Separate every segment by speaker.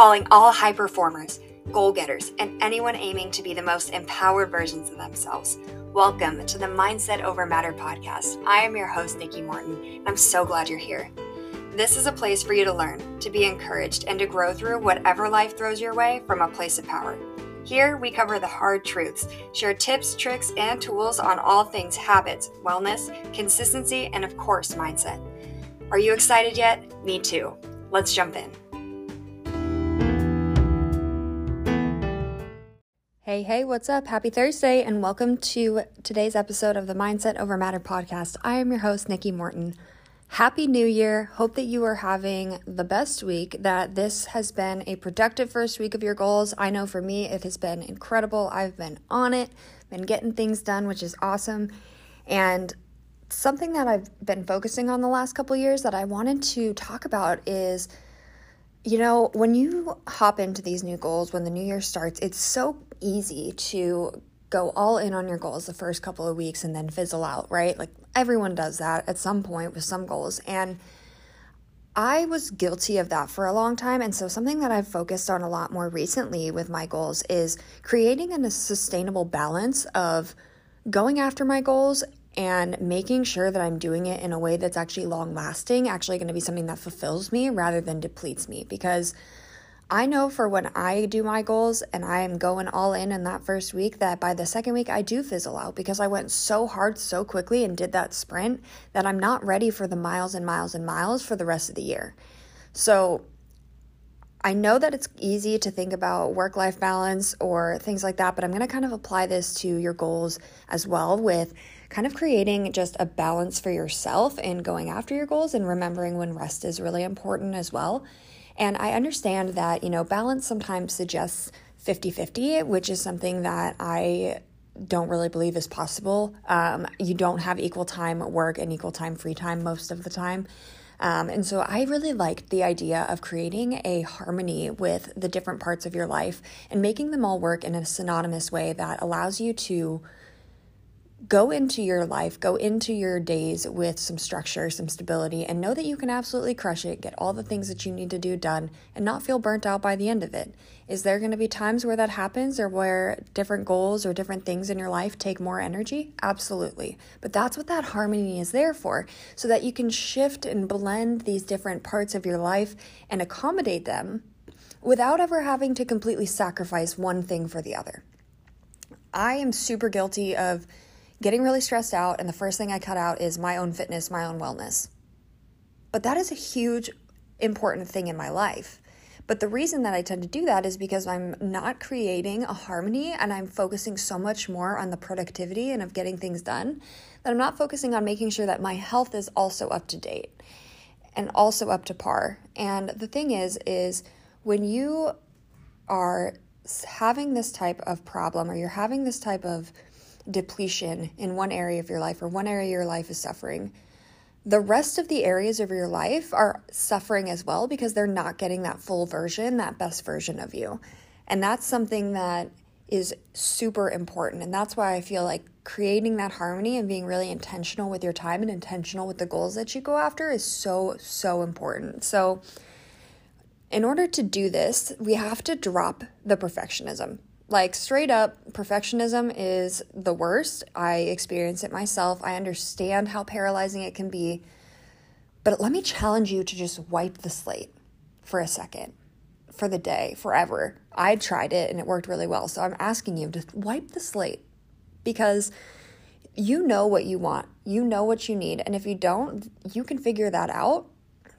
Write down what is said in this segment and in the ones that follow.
Speaker 1: calling all high performers, goal getters, and anyone aiming to be the most empowered versions of themselves. Welcome to the Mindset Over Matter podcast. I am your host, Nikki Morton, and I'm so glad you're here. This is a place for you to learn, to be encouraged, and to grow through whatever life throws your way from a place of power. Here, we cover the hard truths, share tips, tricks, and tools on all things habits, wellness, consistency, and of course, mindset. Are you excited yet? Me too. Let's jump in. Hey, hey, what's up? Happy Thursday, and welcome to today's episode of the Mindset Over Matter podcast. I am your host, Nikki Morton. Happy New Year. Hope that you are having the best week, that this has been a productive first week of your goals. I know for me, it has been incredible. I've been on it, been getting things done, which is awesome. And something that I've been focusing on the last couple years that I wanted to talk about is you know, when you hop into these new goals, when the new year starts, it's so easy to go all in on your goals the first couple of weeks and then fizzle out, right? Like everyone does that at some point with some goals. And I was guilty of that for a long time. And so, something that I've focused on a lot more recently with my goals is creating a sustainable balance of going after my goals and making sure that I'm doing it in a way that's actually long lasting, actually going to be something that fulfills me rather than depletes me. Because I know for when I do my goals and I am going all in in that first week, that by the second week I do fizzle out because I went so hard so quickly and did that sprint that I'm not ready for the miles and miles and miles for the rest of the year. So I know that it's easy to think about work life balance or things like that, but I'm going to kind of apply this to your goals as well with kind of creating just a balance for yourself in going after your goals and remembering when rest is really important as well. And I understand that, you know, balance sometimes suggests 50 50, which is something that I don't really believe is possible. Um, you don't have equal time work and equal time free time most of the time. Um, and so I really liked the idea of creating a harmony with the different parts of your life and making them all work in a synonymous way that allows you to go into your life, go into your days with some structure, some stability, and know that you can absolutely crush it, get all the things that you need to do done, and not feel burnt out by the end of it. Is there going to be times where that happens or where different goals or different things in your life take more energy? Absolutely. But that's what that harmony is there for, so that you can shift and blend these different parts of your life and accommodate them without ever having to completely sacrifice one thing for the other. I am super guilty of getting really stressed out, and the first thing I cut out is my own fitness, my own wellness. But that is a huge, important thing in my life. But the reason that I tend to do that is because I'm not creating a harmony and I'm focusing so much more on the productivity and of getting things done that I'm not focusing on making sure that my health is also up to date and also up to par. And the thing is is when you are having this type of problem or you're having this type of depletion in one area of your life or one area of your life is suffering, the rest of the areas of your life are suffering as well because they're not getting that full version, that best version of you. And that's something that is super important. And that's why I feel like creating that harmony and being really intentional with your time and intentional with the goals that you go after is so, so important. So, in order to do this, we have to drop the perfectionism. Like, straight up, perfectionism is the worst. I experience it myself. I understand how paralyzing it can be. But let me challenge you to just wipe the slate for a second, for the day, forever. I tried it and it worked really well. So I'm asking you to wipe the slate because you know what you want, you know what you need. And if you don't, you can figure that out,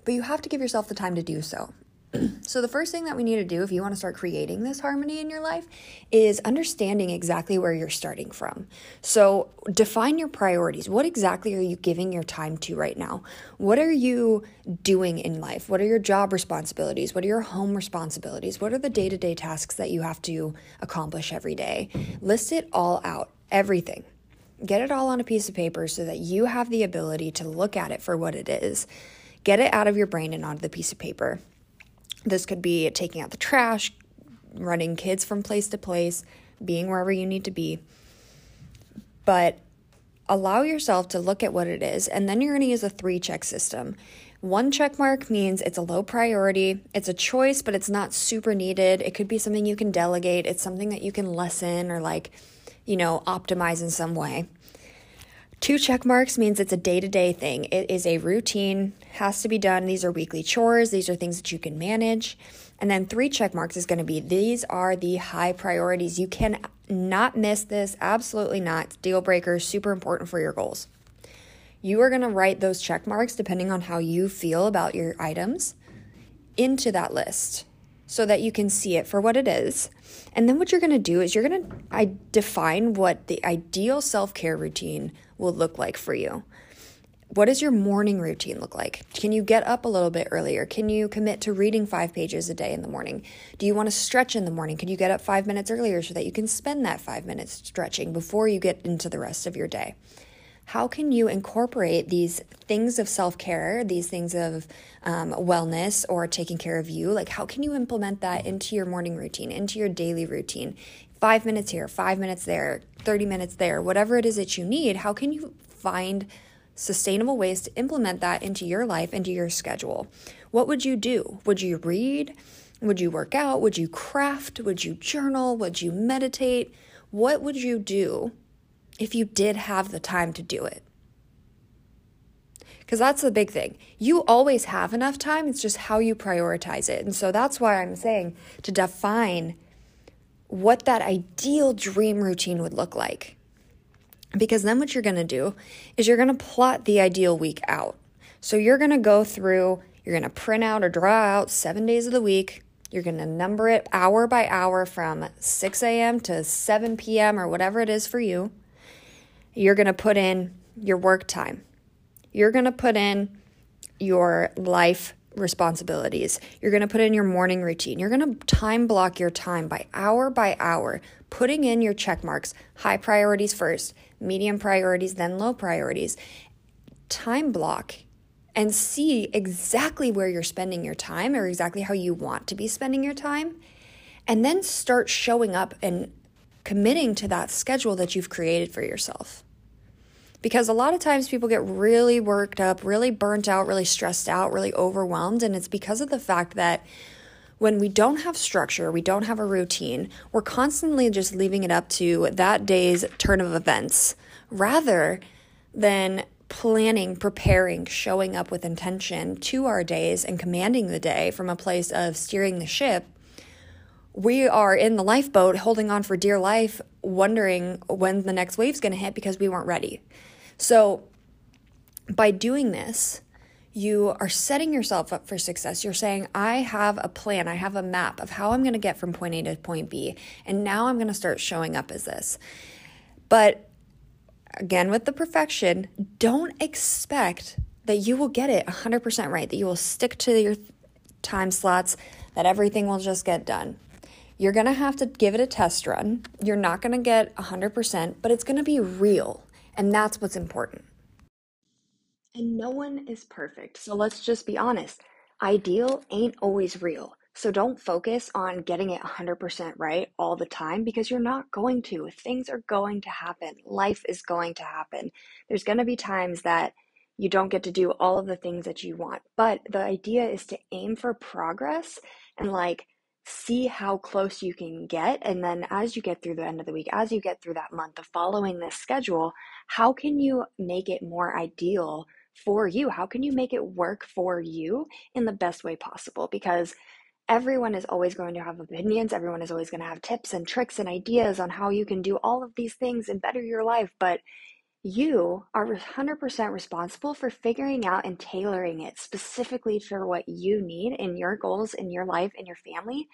Speaker 1: but you have to give yourself the time to do so. so, the first thing that we need to do if you want to start creating this harmony in your life is understanding exactly where you're starting from. So, define your priorities. What exactly are you giving your time to right now? What are you doing in life? What are your job responsibilities? What are your home responsibilities? What are the day to day tasks that you have to accomplish every day? List it all out, everything. Get it all on a piece of paper so that you have the ability to look at it for what it is. Get it out of your brain and onto the piece of paper this could be taking out the trash, running kids from place to place, being wherever you need to be. But allow yourself to look at what it is, and then you're going to use a three check system. One check mark means it's a low priority. It's a choice, but it's not super needed. It could be something you can delegate. It's something that you can lessen or like, you know, optimize in some way. Two check marks means it's a day to day thing. It is a routine, has to be done. These are weekly chores, these are things that you can manage. And then three check marks is going to be these are the high priorities. You can not miss this, absolutely not. Deal breaker, super important for your goals. You are going to write those check marks depending on how you feel about your items into that list so that you can see it for what it is. And then what you're going to do is you're going to I define what the ideal self care routine will look like for you. What does your morning routine look like? Can you get up a little bit earlier? Can you commit to reading five pages a day in the morning? Do you want to stretch in the morning? Can you get up five minutes earlier so that you can spend that five minutes stretching before you get into the rest of your day? How can you incorporate these things of self care, these things of um, wellness or taking care of you? Like, how can you implement that into your morning routine, into your daily routine? Five minutes here, five minutes there, 30 minutes there, whatever it is that you need, how can you find sustainable ways to implement that into your life, into your schedule. What would you do? Would you read? Would you work out? Would you craft? Would you journal? Would you meditate? What would you do if you did have the time to do it? Because that's the big thing. You always have enough time, it's just how you prioritize it. And so that's why I'm saying to define what that ideal dream routine would look like. Because then what you're to do is you're to plot the ideal week out. So you're to go through, you're to print out or draw out seven days of the week. You're to number it hour by hour from 6 a.m. to 7 p.m. or whatever it is for you. You're going to put in your work time. You're going to put in your life responsibilities. You're going to put in your morning routine. You're going to time block your time by hour by hour, putting in your check marks, high priorities first, medium priorities, then low priorities. Time block and see exactly where you're spending your time or exactly how you want to be spending your time. And then start showing up and committing to that schedule that you've created for yourself. Because a lot of times people get really worked up, really burnt out, really stressed out, really overwhelmed. And it's because of the fact that when we don't have structure, we don't have a routine, we're constantly just leaving it up to that day's turn of events rather than planning, preparing, showing up with intention to our days and commanding the day from a place of steering the ship. We are in the lifeboat holding on for dear life, wondering when the next wave's going to hit because we weren't ready. So, by doing this, you are setting yourself up for success. You're saying, I have a plan, I have a map of how I'm going to get from point A to point B, and now I'm going to start showing up as this. But again, with the perfection, don't expect that you will get it 100% right, that you will stick to your time slots, that everything will just get done. You're going to have to give it a test run. You're not going to get 100%, but it's going to be real. And that's what's important. And no one is perfect. So let's just be honest. Ideal ain't always real. So don't focus on getting it 100% right all the time because you're not going to. Things are going to happen. Life is going to happen. There's going to be times that you don't get to do all of the things that you want. But the idea is to aim for progress and like see how close you can get. And then as you get through the end of the week, as you get through that month of following this schedule, how can you make it more ideal for you? How can you make it work for you in the best way possible? Because everyone is always going to have opinions, everyone is always going to have tips and tricks and ideas on how you can do all of these things and better your life. But you are 100% responsible for figuring out and tailoring it specifically for what you need in your goals, in your life, in your family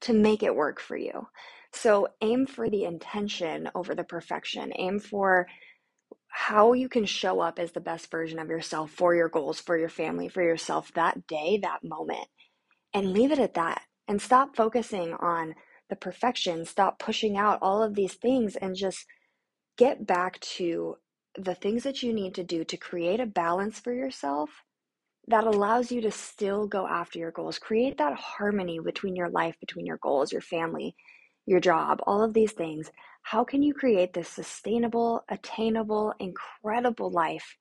Speaker 1: to make it work for you. So aim for the intention over the perfection. Aim for how you can show up as the best version of yourself for your goals, for your family, for yourself that day, that moment, and leave it at that. And stop focusing on the perfection. Stop pushing out all of these things and just get back to the things that you need to do to create a balance for yourself that allows you to still go after your goals. Create that harmony between your life, between your goals, your family, your job, all of these things how can you create this sustainable, attainable, incredible life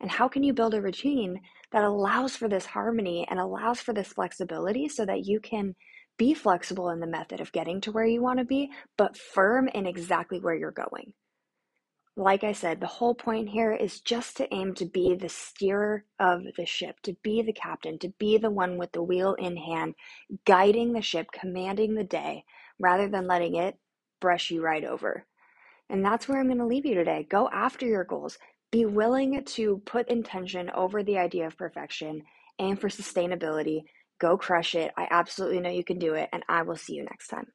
Speaker 1: And how can you build a routine that allows for this harmony and allows for this flexibility so that you can be flexible in the method of getting to where you want to be, but firm in exactly where you're going? Like I said, the whole point here is just to aim to be the steerer of the ship, to be the captain, to be the one with the wheel in hand, guiding the ship, commanding the day, rather than letting it brush you right over. And that's where I'm going to leave you today. Go after your goals. Be willing to put intention over the idea of perfection. Aim for sustainability. Go crush it. I absolutely know you can do it. And I will see you next time.